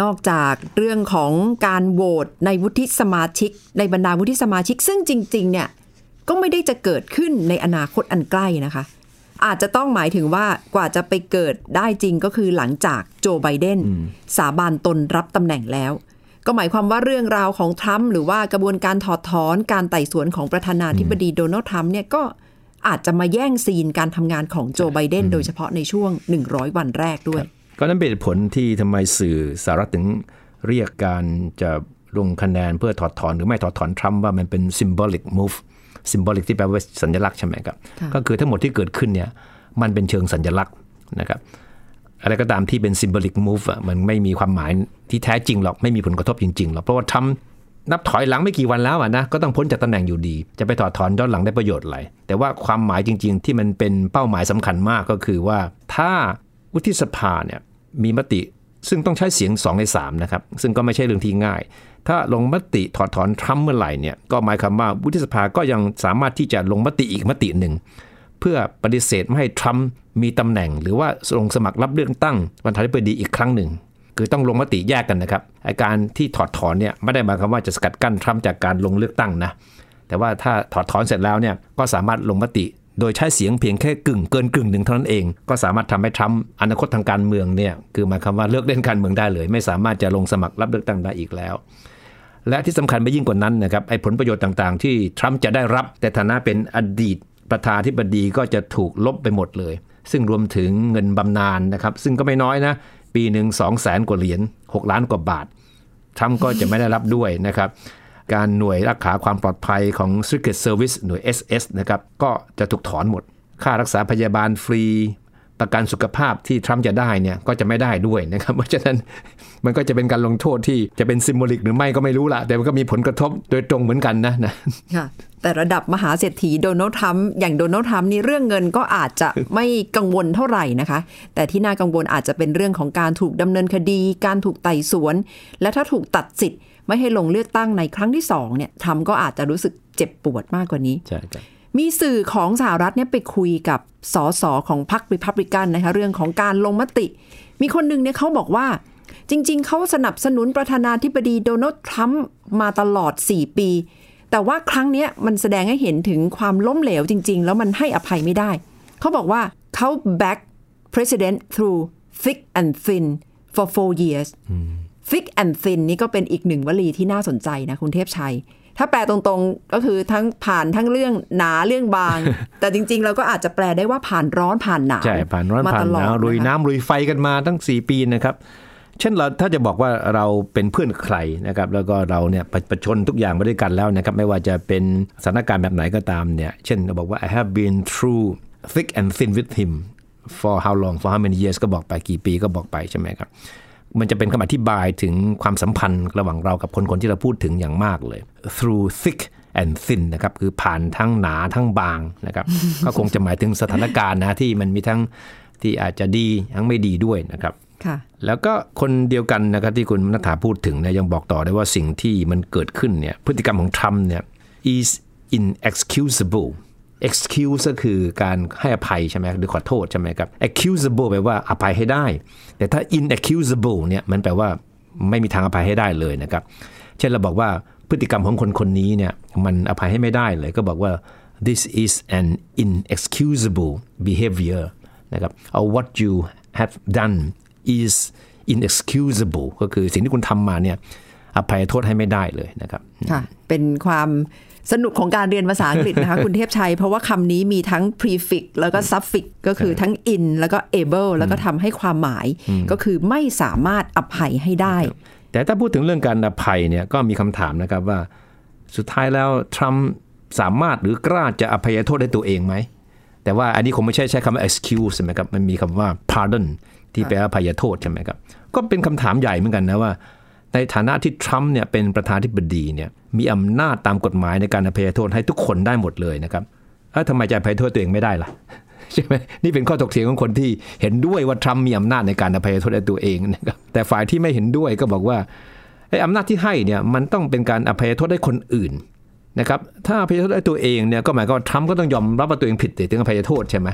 นอกจากเรื่องของการโหวตในวุฒิสมาชิก ในบรรดาวุฒิสมาชิก ซึ่งจริง ๆ เนี่ยก็ไม่ได้จะเกิดขึ้นในอนาคตอันใกล้นะคะ อาจจะต้องหมายถึงว่ากว่าจะไปเกิดได้จริงก็คือหลังจากโจไบเดนสาบานตนรับตำแหน่งแล้ว ก็หมายความว่าเรื่องราวของทรัมป์หรือว่ากระบวนการถอดถอนการไต่สวนของประธานาธิบดีโดนัลด์ทรัมป์เนี่ยก็อาจจะมาแย่งซีนการทำงานของโจไบเดนโดยเฉพาะในช่วง 100 วันแรกด้วย
ก็นั่นเป็นเหตุผลที่ทำไมสื่อสหรัฐถึงเรียกการจะลงคะแนนเพื่อถอดถอนหรือไม่ถอดถอนทรัมป์ว่ามันเป็น symbolic move symbolic ที่แปลว่าสัญลักษณ์ใช่ไหมครับ
ค่ะ
ก็คือทั้งหมดที่เกิดขึ้นเนี่ยมันเป็นเชิงสัญลักษณ์นะครับอะไรก็ตามที่เป็น symbolic move อะมันไม่มีความหมายที่แท้จริงหรอกไม่มีผลกระทบจริงๆหรอกเพราะว่าทำนับถอยหลังไม่กี่วันแล้วอะนะก็ต้องพ้นจากตำแหน่งอยู่ดี จะไปถอดถอนย้อนหลังได้ประโยชน์อะไรแต่ว่าความหมายจริง ๆ ที่มันเป็นเป้าหมายสำคัญมากก็คือว่า ถ้า วุฒิสภาเนี่ยมีมติซึ่งต้องใช้เสียง 2 ใน 3 นะครับ ซึ่งก็ไม่ใช่เรื่องที่ง่าย ถ้าลงมติถอดถอนทรัมป์เมื่อไหร่เนี่ยก็หมายความว่าวุฒิสภาก็ยังสามารถที่จะลงมติอีกมติหนึ่ง เพื่อปฏิเสธไม่ให้ทรัมป์มีตำแหน่ง หรือว่าลงสมัครรับเลือกตั้งวันท้ายปดีอีกครั้งหนึ่ง คือต้องลงมติแยกกันนะครับไอการที่ถอดถอนเนี่ยไม่ได้หมายความว่าจะสกัดกั้นทรัมป์จากการลงเลือกตั้งนะแต่ว่าถ้าถอดถอนเสร็จแล้วเนี่ยก็สามารถลงมติ โดยใช้เสียงเพียงแค่กึ่งเกินกึ่งหนึ่งเท่านั้นเอง ก็สามารถทำให้ทรัมป์อนาคตทางการเมืองเนี่ยคือหมายความว่าเลิกเล่นการเมืองได้เลย ไม่สามารถจะลงสมัครรับเลือกตั้งได้อีกแล้ว และที่สำคัญไปยิ่งกว่านั้นนะครับไอ้ผลประโยชน์ต่างๆ ที่ทรัมป์จะได้รับ แต่ฐานะเป็นอดีตประธานาธิบดีก็จะถูกลบไปหมดเลย ซึ่งรวมถึงเงินบำนาญนะครับ ซึ่งก็ไม่น้อยนะ ปีหนึ่งสองแสนกว่าเหรียญ6ล้านกว่าบาททรัมป์ก็จะไม่ได้รับด้วยนะครับ การหน่วยรักษาความปลอดภัยของ Secret Service หน่วย SS นะครับก็จะถูกถอนหมด ค่ารักษาพยาบาลฟรี ประกันสุขภาพที่ทรัมป์จะได้เนี่ยก็จะไม่ได้ด้วยนะครับเพราะฉะนั้นมันก็จะเป็นการลงโทษที่จะเป็นซิมโบลิกหรือไม่ก็ไม่รู้ละแต่มันก็มีผลกระทบโดยตรงเหมือนกันนะนะ
แต่ระดับมหาเศรษฐีโดนัลด์ทรัมป์อย่างโดนัลด์ทรัมป์นี่เรื่องเงินก็อาจจะไม่กังวลเท่าไหร่นะคะ แต่ที่น่ากังวลอาจจะเป็นเรื่องของการถูกดำเนินคดี การถูกไต่สวน และถ้าถูกตัดสิทธิ์ ไม่ให้ลงเลือกตั้งในครั้งที่สองเนี่ยทรัมป์ก็อาจจะรู้สึกเจ็บปวดมากกว่านี้
ใช่ครับ
มีสื่อของสหรัฐเนี่ยไปคุยกับสสของพรรคริพับลิกันนะคะเรื่องของการลงมติ มีคนหนึ่งเนี่ยเขาบอกว่า จริง ๆ เขาสนับสนุนประธานาธิบดีโดนัลด์ทรัมป์มาตลอด 4 ปี แต่ว่าครั้งเนี้ยมันแสดงให้เห็นถึงความล้มเหลวจริง ๆ แล้วมันให้อภัยไม่ได้ เขาบอกว่าเขา back president through thick and thin for four years thick and thin นี่ก็เป็นอีกหนึ่งวลีที่น่าสนใจนะคุณเทพชัย ถ้าแปลตรงๆก็คือทั้งผ่านทั้งเรื่องหนาเรื่องบาง แต่จริง ๆ เราก็อาจจะแปลได้ว่าผ่านร้อนผ่านหนาว
ใช่ผ่านร้อน
มา
ผ่าน
ต
ห
ลอด
นาวลุย
นะคะ
น้ำลุยไฟกันมาตั้ง 4 ปีนะครับเช่นเราถ้าจะบอกว่าเราเป็นเพื่อนใครนะครับแล้วก็เราเนี่ยประประชนทุกอย่างมาด้วยกันแล้วนะครับไม่ว่าจะเป็นสถานการณ์แบบไหนก็ตามเนี่ยเช่นเราบอกว่า I have been through thick and thin with him for how long for how many years ก็บอกไปกี่ปีก็บอกไปใช่ไหมครับ มันจะเป็นคำอธิบายถึงความสัมพันธ์ระหว่างเรากับคนคนที่เราพูดถึงอย่างมากเลย through thick and thin นะครับคือผ่านทั้งหนาทั้งบางนะครับก็คงจะหมายถึงสถานการณ์นะที่มันมีทั้งที่อาจจะดีทั้งไม่ดีด้วยนะครับ
ค่ะ
แล้วก็คนเดียวกันนะครับที่คุณนัทธาพูดถึงเนี่ยยังบอกต่อได้ว่าสิ่งที่มันเกิดขึ้นเนี่ยพฤติกรรมของทรัมป์เนี่ย is inexcusable excuse ก็คือการให้อภัยใช่ไหมหรือขอโทษใช่ไหมครับ accusable แปลว่าอภัยให้ได้ แต่ถ้า inexcusable เนี่ยมันแปลว่าไม่มีทางอภัยให้ได้เลยนะครับ เช่นเราบอกว่าพฤติกรรมของคนคนนี้เนี่ยมันอภัยให้ไม่ได้เลยก็บอกว่า this is an inexcusable behavior นะครับ or what you have done is inexcusable ก็คือสิ่งที่คุณทำมาเนี่ยอภัยโทษให้ไม่ได้เลยนะครับ
ค่ะเป็นความ สนุกของการเรียนภาษาอังกฤษนะคะ คุณเทพชัย เพราะว่าคำนี้มีทั้ง prefix แล้วก็ suffix ก็คือทั้ง in แล้วก็ able แล้วก็ทำให้ความหมายก็คือไม่สามารถอภัยให้ได้
แต่ถ้าพูดถึงเรื่องการอภัยเนี่ยก็มีคำถามนะครับว่า สุดท้ายแล้วทรัมป์สามารถหรือกล้าจะอภัยโทษให้ตัวเองไหม แต่ว่าอันนี้คงไม่ใช่ใช้คำว่า excuse ใช่ไหมครับ มันมีคำว่า pardon ที่แปลว่าอภัยโทษใช่ไหมครับ ก็เป็นคำถามใหญ่เหมือนกันนะว่า ในฐานะที่ทรัมป์เนี่ยเป็นประธานธิบดีเนี่ยมีอำนาจตามกฎหมายในการอภัยโทษให้ทุกคนได้หมดเลยนะครับเอ้าทำไมจะอภัยโทษตัวเองไม่ได้ล่ะใช่ไหมนี่เป็นข้อถกเถียงของคนที่เห็นด้วยว่าทรัมป์มีอำนาจในการอภัยโทษให้ตัวเองนะครับแต่ฝ่ายที่ไม่เห็นด้วยก็บอกว่าไอ้อำนาจที่ให้เนี่ยมันต้องเป็นการอภัยโทษให้คนอื่นนะครับถ้าอภัยโทษให้ตัวเองเนี่ยก็หมายความว่าทรัมป์ก็ต้องยอมรับว่าตัวเองผิดถึงอภัยโทษใช่ไหม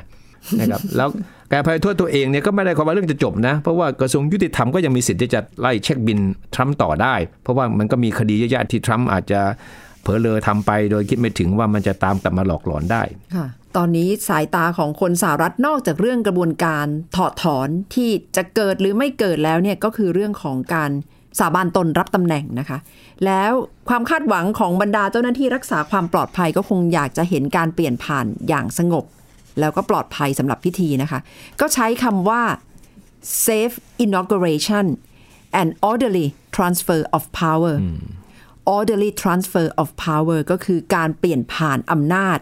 นะครับแล้วการภัยโทษตัวเองเนี่ยก็ไม่ได้ความว่าเรื่องจะจบนะ เพราะว่ากระทรวงยุติธรรมก็ยังมีสิทธิ์ที่จะไล่เช็คบินทรัมป์ต่อได้ เพราะว่ามันก็มีคดีเยอะแยะที่ทรัมป์อาจจะเผลอเลอทำไปโดยคิดไม่ถึงว่ามันจะตามกลับมาหลอกหลอนได้
ค่ะตอนนี้สายตาของคนสหรัฐนอกจากเรื่องกระบวนการถอดถอนที่จะเกิดหรือไม่เกิดแล้วเนี่ยก็คือเรื่องของการสาบานตนรับตำแหน่งนะคะ แล้วความคาดหวังของบรรดาเจ้าหน้าที่รักษาความปลอดภัยก็คงอยากจะเห็นการเปลี่ยนผ่านอย่างสงบ แล้วก็ปลอดภัยสำหรับพิธีนะคะ ก็ใช้คำว่า safe inauguration and orderly transfer of power orderly transfer of power ก็คือการเปลี่ยนผ่านอำนาจ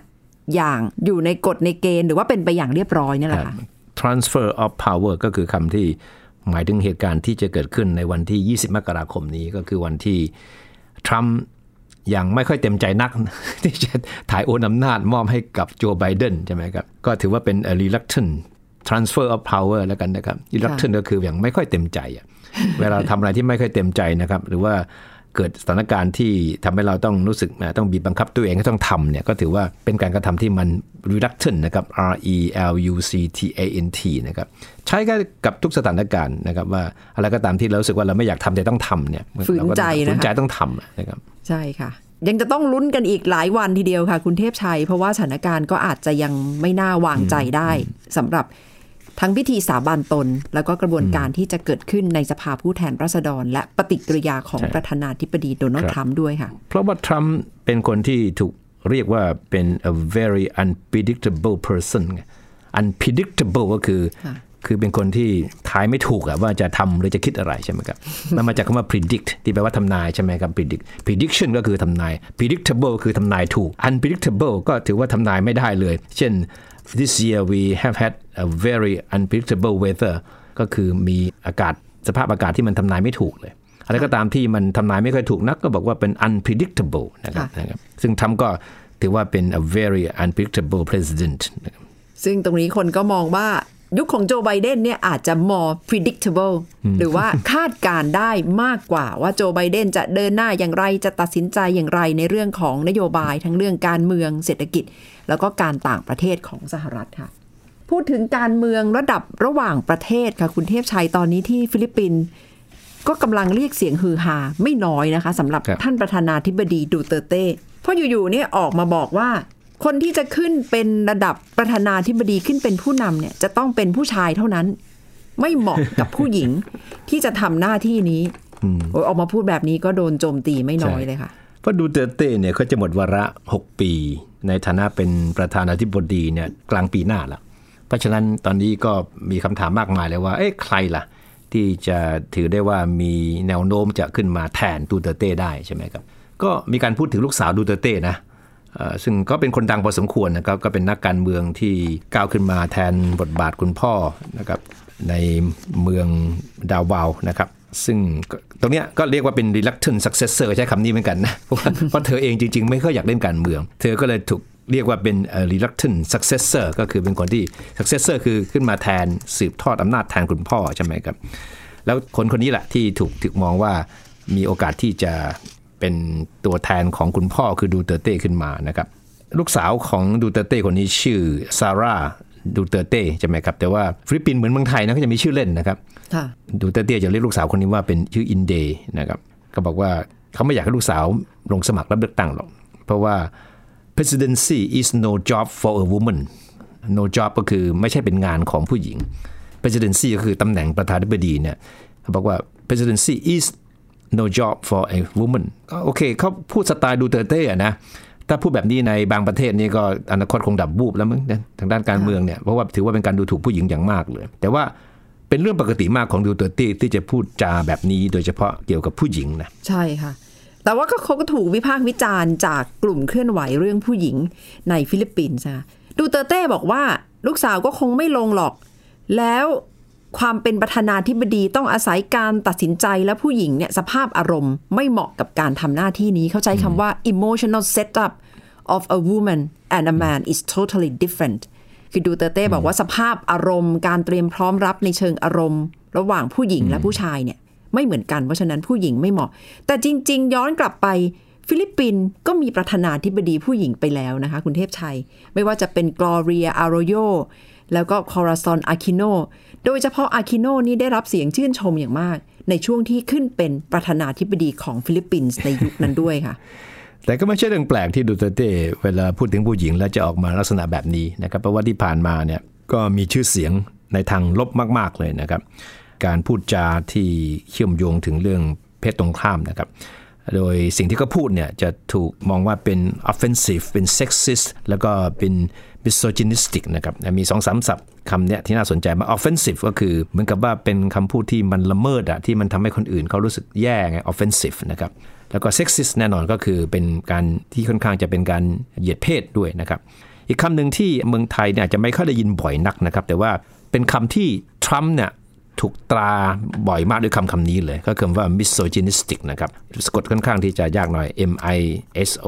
อย่างอยู่ในกฎในเกณฑ์ หรือว่าเป็นไปอย่างเรียบร้อยนี่แหละค่ะ
transfer of power ก็คือคำที่หมายถึงเหตุการณ์ที่จะเกิดขึ้นในวันที่ 20 มกราคมนี้ก็คือวันที่ทรัมป์ ยังไม่ค่อยเต็มใจนัก ที่จะถ่ายโอนอำนาจมอบให้กับโจไบเดนใช่ไหมครับ ก็ถือว่าเป็น a reluctant transfer of power แล้วกันนะครับ reluctant ก็คืออย่างไม่ค่อยเต็มใจอะเวลาทำอะไรที่ไม่ค่อยเต็มใจนะครับ หรือว่า เกิดสถานการณ์ที่ทำให้เราต้องรู้สึกนะต้องบีบบังคับตัวเองให้ต้องทำเนี่ยก็ถือว่าเป็นการกระทำที่มัน reluctant นะครับ R E L U C T A N T นะครับใช้กับทุกสถานการณ์นะครับว่าอะไรก็ตามที่เรารู้สึกว่าเราไม่อยากทำแต่ต้องทำเนี่ย
ฝืนใจนะคะ
ฝืนใจต้องทำนะครับ
ใช่ค่ะ ยังจะต้องลุ้นกันอีกหลายวันทีเดียวค่ะ คุณเทพชัย เพราะว่าสถานการณ์ก็อาจจะยังไม่น่าวางใจได้สำหรับ ทั้งพิธีสาบานตน แล้วก็กระบวนการที่จะเกิดขึ้นในสภาผู้แทนราษฎร และปฏิกิริยาของ
ใช่
ประธานาธิบดีโดนัลด์ทรัมป์ด้วยค่ะ
เพราะว่าทรัมป์เป็นคนที่ถูกเรียกว่าเป็น a very unpredictable person ไง unpredictable ก็คือ
ค่ะ
คือเป็นคนที่ทายไม่ถูกอะว่าจะทำหรือจะคิดอะไรใช่ไหมครับ มันมาจากคำว่า predict ที่แปลว่าทำนายใช่ไหมครับ predict prediction ก็คือทำนาย predictable คือทำนายถูก unpredictable ก็ถือว่าทำนายไม่ได้เลย เช่น this year we have had a very unpredictable weather ก็คือมีอากาศสภาพอากาศที่มันทำนายไม่ถูกเลย อะไรก็ตามที่มันทำนายไม่ค่อยถูกนักก็บอกว่าเป็น unpredictable นะครับ
ค่ะ
นะครับซึ่งทำก็ถือว่าเป็น a very unpredictable president นะครับ
ซึ่งตรงนี้คนก็มองว่ายุคของโจไบเดนเนี่ยอาจจะ more predictable หรือว่าคาดการณ์ได้มากกว่าว่าโจไบเดนจะเดินหน้าอย่างไรจะตัดสินใจอย่างไรในเรื่องของนโยบายทั้งเรื่องการเมืองเศรษฐกิจ แล้วก็การต่างประเทศของสหรัฐค่ะ พูดถึงการเมืองระดับระหว่างประเทศค่ะคุณเทพชัยตอนนี้ที่ฟิลิปปินส์ก็กำลังเรียกเสียงฮือฮาไม่น้อยนะคะสำหรับ
ครับ
ท่านประธานาธิบดีดูเตอร์เต้เพราะอยู่ๆเนี่ยออกมาบอกว่า คนที่จะขึ้นเป็นระดับประธานาธิบดีขึ้นเป็นผู้นำเนี่ยจะต้องเป็นผู้ชายเท่านั้น ไม่เหมาะกับผู้หญิงที่จะทำหน้าที่นี้โอ้ยออกมาพูดแบบนี้ก็โดนโจมตีไม่น้อยเลยค่ะ
เพราะดูเตอร์เต้เนี่ยเขาจะหมดวาระ 6 ปี ในฐานะเป็นประธานาธิบดีเนี่ยกลางปีหน้าแล้วเพราะฉะนั้นตอนนี้ก็มีคำถามมากมายเลยว่าเอ๊ะใครล่ะ ที่จะถือได้ว่ามีแนวโน้มจะขึ้นมาแทนดูเตเต้ได้ใช่ไหมครับ ก็มีการพูดถึงลูกสาวดูเตเต้นะซึ่งก็เป็นคนดังพอสมควรนะครับก็เป็นนักการเมืองที่ก้าวขึ้นมาแทนบทบาทคุณพ่อนะครับในเมืองดาวาวนะครับ ซึ่งตรงเนี้ยก็เรียกว่าเป็น reluctant successor ใช้คำนี้เหมือนกันนะ เพราะเธอเองจริง ๆ ไม่ค่อยอยากเล่นการเมือง เธอก็เลยถูกเรียกว่าเป็น reluctant successor ก็คือเป็นคนที่ successor คือขึ้นมาแทนสืบทอดอำนาจแทนคุณพ่อใช่ไหมครับ แล้วคนคนนี้แหละที่ถูกถูกมองว่ามีโอกาสที่จะเป็นตัวแทนของคุณพ่อคือดูเตอร์เต้ขึ้นมานะครับ ลูกสาวของดูเตอร์เต้คนนี้ชื่อซาร่า ดูเตอร์เต้ใช่ไหมครับ แต่ว่าฟิลิปปินส์เหมือนเมืองไทยนะก็จะมีชื่อเล่นนะครับ
ค่ะ
ดูเตอร์เต้จะเรียกลูกสาวคนนี้ว่าเป็นชื่ออินเดย์นะครับเขาบอกว่าเขาไม่อยากให้ลูกสาวลงสมัครรับเลือกตั้งหรอก เพราะว่า presidency is no job for a woman no job ก็คือไม่ใช่เป็นงานของผู้หญิง presidency ก็คือตำแหน่งประธานาธิบดีเนี่ยเขาบอกว่า presidency is no job for a woman ก็โอเคเขาพูดสไตล์ดูเตอร์เต้อะนะ ถ้าพูดแบบนี้ในบางประเทศนี่ก็อนาคตคงดับบูบแล้วมึงนะทางด้านการเมืองเนี่ยเพราะว่าถือว่าเป็นการดูถูกผู้หญิงอย่างมากเลย แต่ว่าเป็นเรื่องปกติมากของดูเตอร์เต้ที่จะพูดจาแบบนี้โดยเฉพาะเกี่ยวกับผู้หญิงนะ
ใช่ค่ะ แต่ว่าก็เขาก็ถูกวิพากษ์วิจารณ์จากกลุ่มเคลื่อนไหวเรื่องผู้หญิงในฟิลิปปินส์นะคะดูเตอร์เต้บอกว่าลูกสาวก็คงไม่ลงหรอก แล้ว ความเป็นประธานาธิบดีต้องอาศัยการตัดสินใจและผู้หญิงเนี่ยสภาพอารมณ์ไม่เหมาะกับการทำหน้าที่นี้ เขาใช้คำว่า emotional setup of a woman and a man is totally different คือดูเตอร์เต้บอกว่าสภาพอารมณ์ การเตรียมพร้อมรับในเชิงอารมณ์ ระหว่างผู้หญิงและผู้ชายเนี่ยไม่เหมือนกัน เพราะฉะนั้นผู้หญิงไม่เหมาะ แต่จริง ๆ ย้อนกลับไปฟิลิปปินส์ก็มีประธานาธิบดีผู้หญิงไปแล้วนะคะ คุณเทพชัย ไม่ว่าจะเป็นกลอเรียอารโย แล้วก็คอราซอนอาคิโน โดยเฉพาะอาคิโนนี่ได้รับเสียงชื่นชมอย่างมาก ในช่วงที่ขึ้นเป็นประธานาธิบดีของฟิลิปปินส์ในยุคนั้นด้วยค่ะ
แต่ก็ไม่ใช่เรื่องแปลกที่ดูเตอร์เต้เวลาพูดถึงผู้หญิงแล้วจะออกมาลักษณะแบบนี้นะครับเพราะว่าที่ผ่านมาเนี่ยก็มีชื่อเสียงในทางลบมาก ๆ เลยนะครับ การพูดจาที่เชื่อมโยงถึงเรื่องเพศตรงข้ามนะครับ โดยสิ่งที่เขาพูดเนี่ยจะถูกมองว่าเป็น offensive เป็น sexist แล้วก็เป็น misogynistic นะครับ มีสองสามศัพท์คำเนี้ยที่น่าสนใจมา offensive ก็คือเหมือนกับว่าเป็นคำพูดที่มันละเมิดอะที่มันทำให้คนอื่นเขารู้สึกแย่ไง offensive นะครับ แล้วก็ sexist แน่นอนก็คือเป็นการที่ค่อนข้างจะเป็นการเหยียดเพศด้วยนะครับ อีกคำหนึ่งที่เมืองไทยเนี่ยจะไม่ค่อยได้ยินบ่อยนักนะครับ แต่ว่าเป็นคำที่ทรัมป์เนี่ย ถูกตราบ่อยมากด้วยคำคำนี้เลย ก็คือว่า misogynistic นะครับสะกดค่อนข้างที่จะยากหน่อย M I S O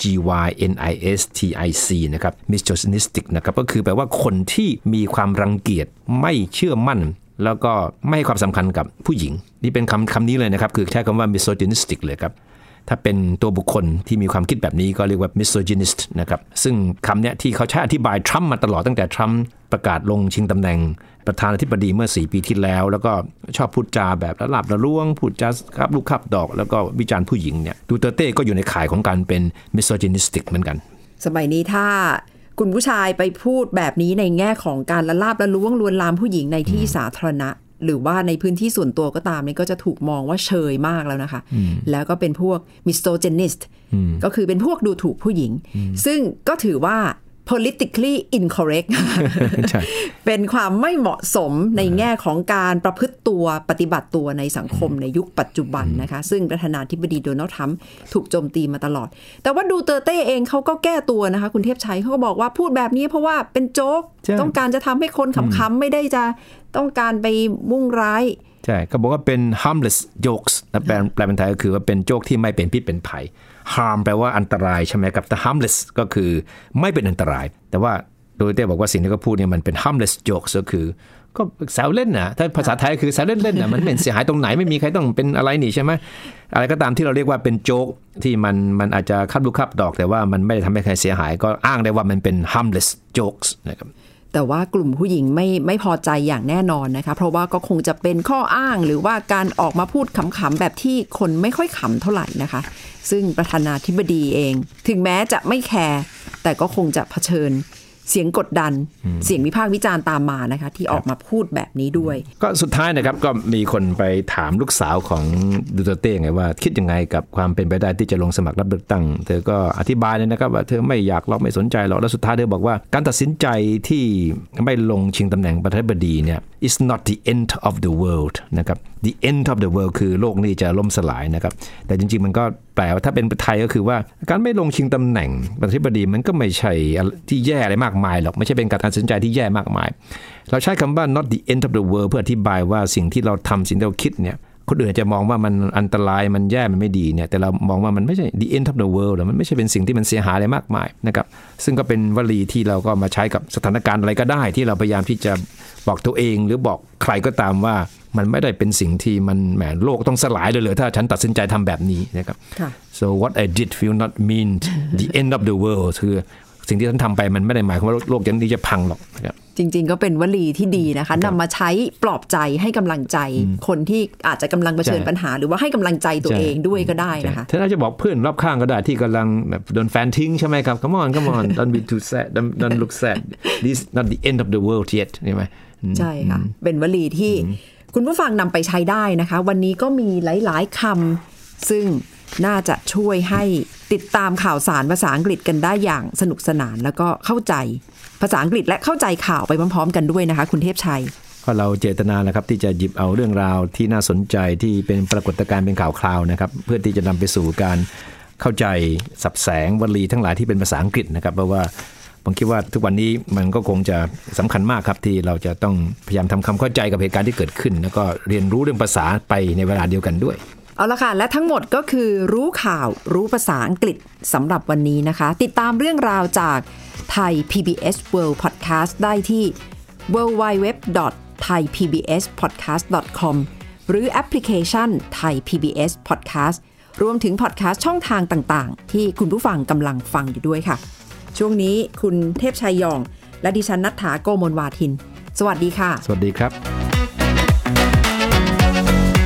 G Y N I S T I C นะครับ misogynistic นะครับก็คือแปลว่าคนที่มีความรังเกียจไม่เชื่อมั่นแล้วก็ไม่ให้ความสำคัญกับผู้หญิง นี่เป็นคำคำนี้เลยนะครับ คือใช้คำว่า misogynistic เลยครับ ถ้าเป็นตัวบุคคลที่มีความคิดแบบนี้ก็เรียกว่า misogynist นะครับ ซึ่งคำเนี้ยที่เขาใช้อธิบายทรัมป์มาตลอดตั้งแต่ทรัมป์ประกาศลงชิงตำแหน่ง ประธานาธิบดีเมื่อ 4 ปีที่แล้ว แล้วก็ชอบพูดจาแบบละลาบละล่วง พูดจาครับลูกขับดอก แล้วก็วิจารณ์ผู้หญิงเนี่ยดูเตอร์เต้ก็อยู่ในข่ายของการเป็น misogynistic เหมือนกัน
สมัยนี้ถ้าคุณผู้ชายไปพูดแบบนี้ในแง่ของการละลาบละล้วงลวนลามผู้หญิงในที่สาธารณะ หรือว่าในพื้นที่ส่วนตัวก็ตามนี่ก็จะถูกมองว่าเชยมากแล้วนะคะ แล้วก็เป็นพวก misogynist ก็คือเป็นพวกดูถูกผู้หญิง ซึ่งก็ถือว่า politically incorrect
ใช่
เป็นความไม่เหมาะสมในแง่ของการประพฤติตัวปฏิบัติตัวในสังคมในยุคปัจจุบันนะคะ ซึ่งประธานาธิบดีโดนัลด์ทรัมป์ถูกโจมตีมาตลอด แต่ว่าดูเตอร์เต้เองเขาก็แก้ตัวนะคะ คุณเทพชัยเขาก็บอกว่าพูดแบบนี้เพราะว่าเป็นโจ๊ก
ใช่
ต้องการจะทำให้คนขำๆ ไม่ได้จะต้องการไปมุ่งร้าย
ใช่ก็บอกว่าเป็น harmless jokes นะแปลแปลเป็นไทยก็คือว่าเป็นโจกที่ไม่เป็นพิษเป็นภัย harm แปลว่าอันตรายใช่ไหมครับแต่ harmless ก็คือไม่เป็นอันตราย แต่ว่าโดยเต้บอกว่าสิ่งที่เขาพูดเนี่ยมันเป็น harmless jokes ก็คือก็แซวเล่นนะถ้าภาษาไทยคือแซวเล่นเล่นนะมันไม่เห็นเสียหายตรงไหนไม่มีใครต้องเป็นอะไรนี่ใช่ไหมอะไรก็ตามที่เราเรียกว่าเป็นโจ๊กที่มันมันอาจจะคับลูกคับดอกแต่ว่ามันไม่ได้ทำให้ใครเสียหาย ก็อ้างได้ว่ามันเป็น harmless jokes นะครับ
แต่ว่ากลุ่มผู้หญิงไม่ไม่พอใจอย่างแน่นอนนะคะ เพราะว่าก็คงจะเป็นข้ออ้างหรือว่าการออกมาพูดขำๆแบบที่คนไม่ค่อยขำเท่าไหร่นะคะ ซึ่งประธานาธิบดีเอง ถึงแม้จะไม่แคร์แต่ก็คงจะเผชิญ เสียงกดดัน เสียงวิพากษ์วิจารณ์ตามมานะคะ ที่ออกมาพูดแบบนี้ด้วย
ก็สุดท้ายนะครับก็มีคนไปถามลูกสาวของดูเตอร์เต้ไงว่า คิดยังไงกับความเป็นไปได้ที่จะลงสมัครรับเลือกตั้ง เธอก็อธิบายเลยนะครับว่าเธอไม่อยากหรอกไม่สนใจหรอกแล้วสุดท้ายเธอบอกว่า การตัดสินใจที่ไม่ลงชิงตำแหน่งประธานาธิบดีเนี่ย is not the end of the world นะครับ the end of the world คือโลกนี้จะล่มสลายนะครับแต่จริงๆมันก็แปลว่าถ้าเป็นไทยก็คือว่า การไม่ลงชิงตำแหน่งประธานาธิบดีมันก็ไม่ใช่ที่แย่อะไรมากมายหรอกไม่ใช่เป็นการตัดสินใจที่แย่มากมาย เราใช้คำว่า not the end of the world เพื่ออธิบายว่าสิ่งที่เราทำสิ่งที่เราคิดเนี่ย คนอื่นอาจจะมองว่ามันอันตรายมันแย่มันไม่ดีเนี่ยแต่เรามองว่ามันไม่ใช่ the end of the world หรอกมันไม่ใช่เป็นสิ่งที่มันเสียหายอะไรมากมายนะครับซึ่งก็เป็นวลีที่เราก็มาใช้กับสถานการณ์อะไรก็ได้ ที่เราพยายามที่จะบอกตัวเอง หรือบอกใครก็ตามว่ามันไม่ได้เป็นสิ่งที่มันแหมโลกต้องสลายเลยเหรอถ้าฉันตัดสินใจทำแบบนี้นะครับ
ค่ะ
so what I did will not mean the end of the world คือสิ่งที่ฉันทำไปมันไม่ได้หมายความว่าโลกนี้จะพังหรอกนะครับ
จริง ๆ ก็เป็นวลีที่ดีนะคะนำมาใช้ปลอบใจให้กำลังใจ คนที่อาจจะกำลังเผชิญ
ใช่
ปัญหา หรือว่าให้กำลังใจตัว
ใช่
เองด้วยก็ได้นะคะ
เธอน่าจะบอกเพื่อนรอบข้างก็ได้ที่กำลังแบบโดนแฟนทิ้งใช่ไหมครับ come on come on don't be too sad don't, don't look sad this is not the end of the world yet ใช่ไหมอืม
ใช่ค่ะ เป็นวลีที่คุณผู้ฟังนำไปใช้ได้นะคะ วันนี้ก็มีหลาย ๆคำซึ่งน่าจะช่วยให้ติดตามข่าวสารภาษาอังกฤษกันได้อย่างสนุกสนานแล้วก็เข้าใจ ภาษาอังกฤษและเข้าใจข่าวไปพร้อม ๆ กันด้วยนะคะ คุณเทพชัย
ก็เราเจตนานะครับที่จะหยิบเอาเรื่องราวที่น่าสนใจที่เป็นปรากฏการณ์เป็นข่าวคราวนะครับ เพื่อที่จะนำไปสู่การเข้าใจสับแสงวลีทั้งหลายที่เป็นภาษาอังกฤษนะครับเพราะว่าผมคิดว่าทุกวันนี้มันก็คงจะสำคัญมากครับที่เราจะต้องพยายามทำความเข้าใจกับเหตุการณ์ที่เกิดขึ้น แล้วก็เรียนรู้เรื่องภาษาไปในเวลาเดียวกันด้วย
เอาละค่ะ และทั้งหมดก็คือรู้ข่าวรู้ภาษาอังกฤษสำหรับวันนี้นะคะ ติดตามเรื่องราวจากไทย PBS World Podcast ได้ที่ www.thaipbspodcast.com หรือแอปพลิเคชัน Thai PBS Podcast รวมถึงพอดแคสต์ช่องทางต่างๆ ที่คุณผู้ฟังกำลังฟังอยู่ด้วยค่ะ ช่วงนี้คุณเทพชัยยอง และดิฉันนัฐถาโกมลวาทิน สวัสดีค่ะ
สวัสดีครับ